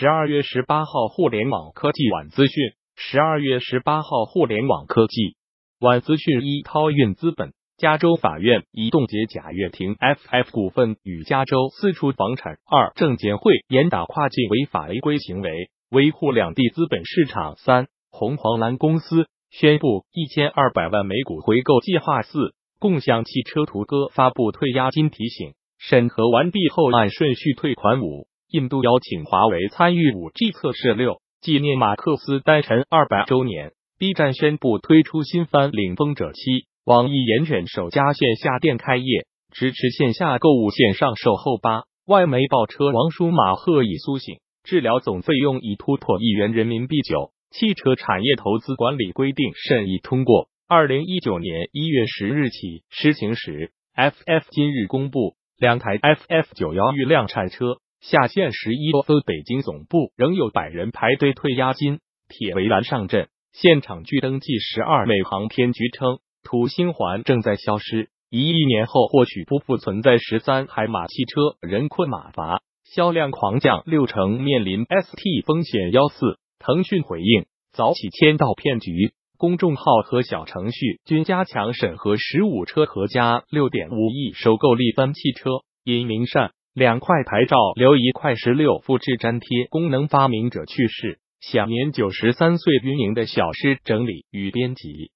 十二月十八号，互联网科技晚资讯。十二月十八号，互联网科技晚资讯：一、涛运资本，加州法院已冻结贾跃亭 FF 股份与加州四处房产。二、证监会严打跨境违法违规行为，维护两地资本市场。三、红黄蓝公司宣布一千二百万美股回购计划。四、共享汽车途歌发布退押金提醒，审核完毕后按顺序退款。五。印度邀请华为参与五 G 测试。六，纪念马克思诞辰二百周年，B 站宣布推出新番《领风者七》，网易严选首家线下店开业，支持线下购物、线上售后。八，外媒爆车王舒马赫已苏醒，治疗总费用已突破亿元人民币。九，汽车产业投资管理规定审议通过，二零一九年一月十日起施行时，FF 今日公布两台 FF 九幺预量产车。下线十一多分，北京总部仍有百人排队退押金，铁围栏上阵，现场拒登记。十二美航天局称，土星环正在消失，一亿年后或许不复存在。十三海马汽车人困马乏，销量狂降六成，面临 ST 风险。幺四腾讯回应早起签到骗局，公众号和小程序均加强审核。十五车和家六点五亿收购力帆汽车，因明善。两块牌照留一块十六复制粘贴功能发明者去世，享年九十三岁。运营的小诗整理与编辑。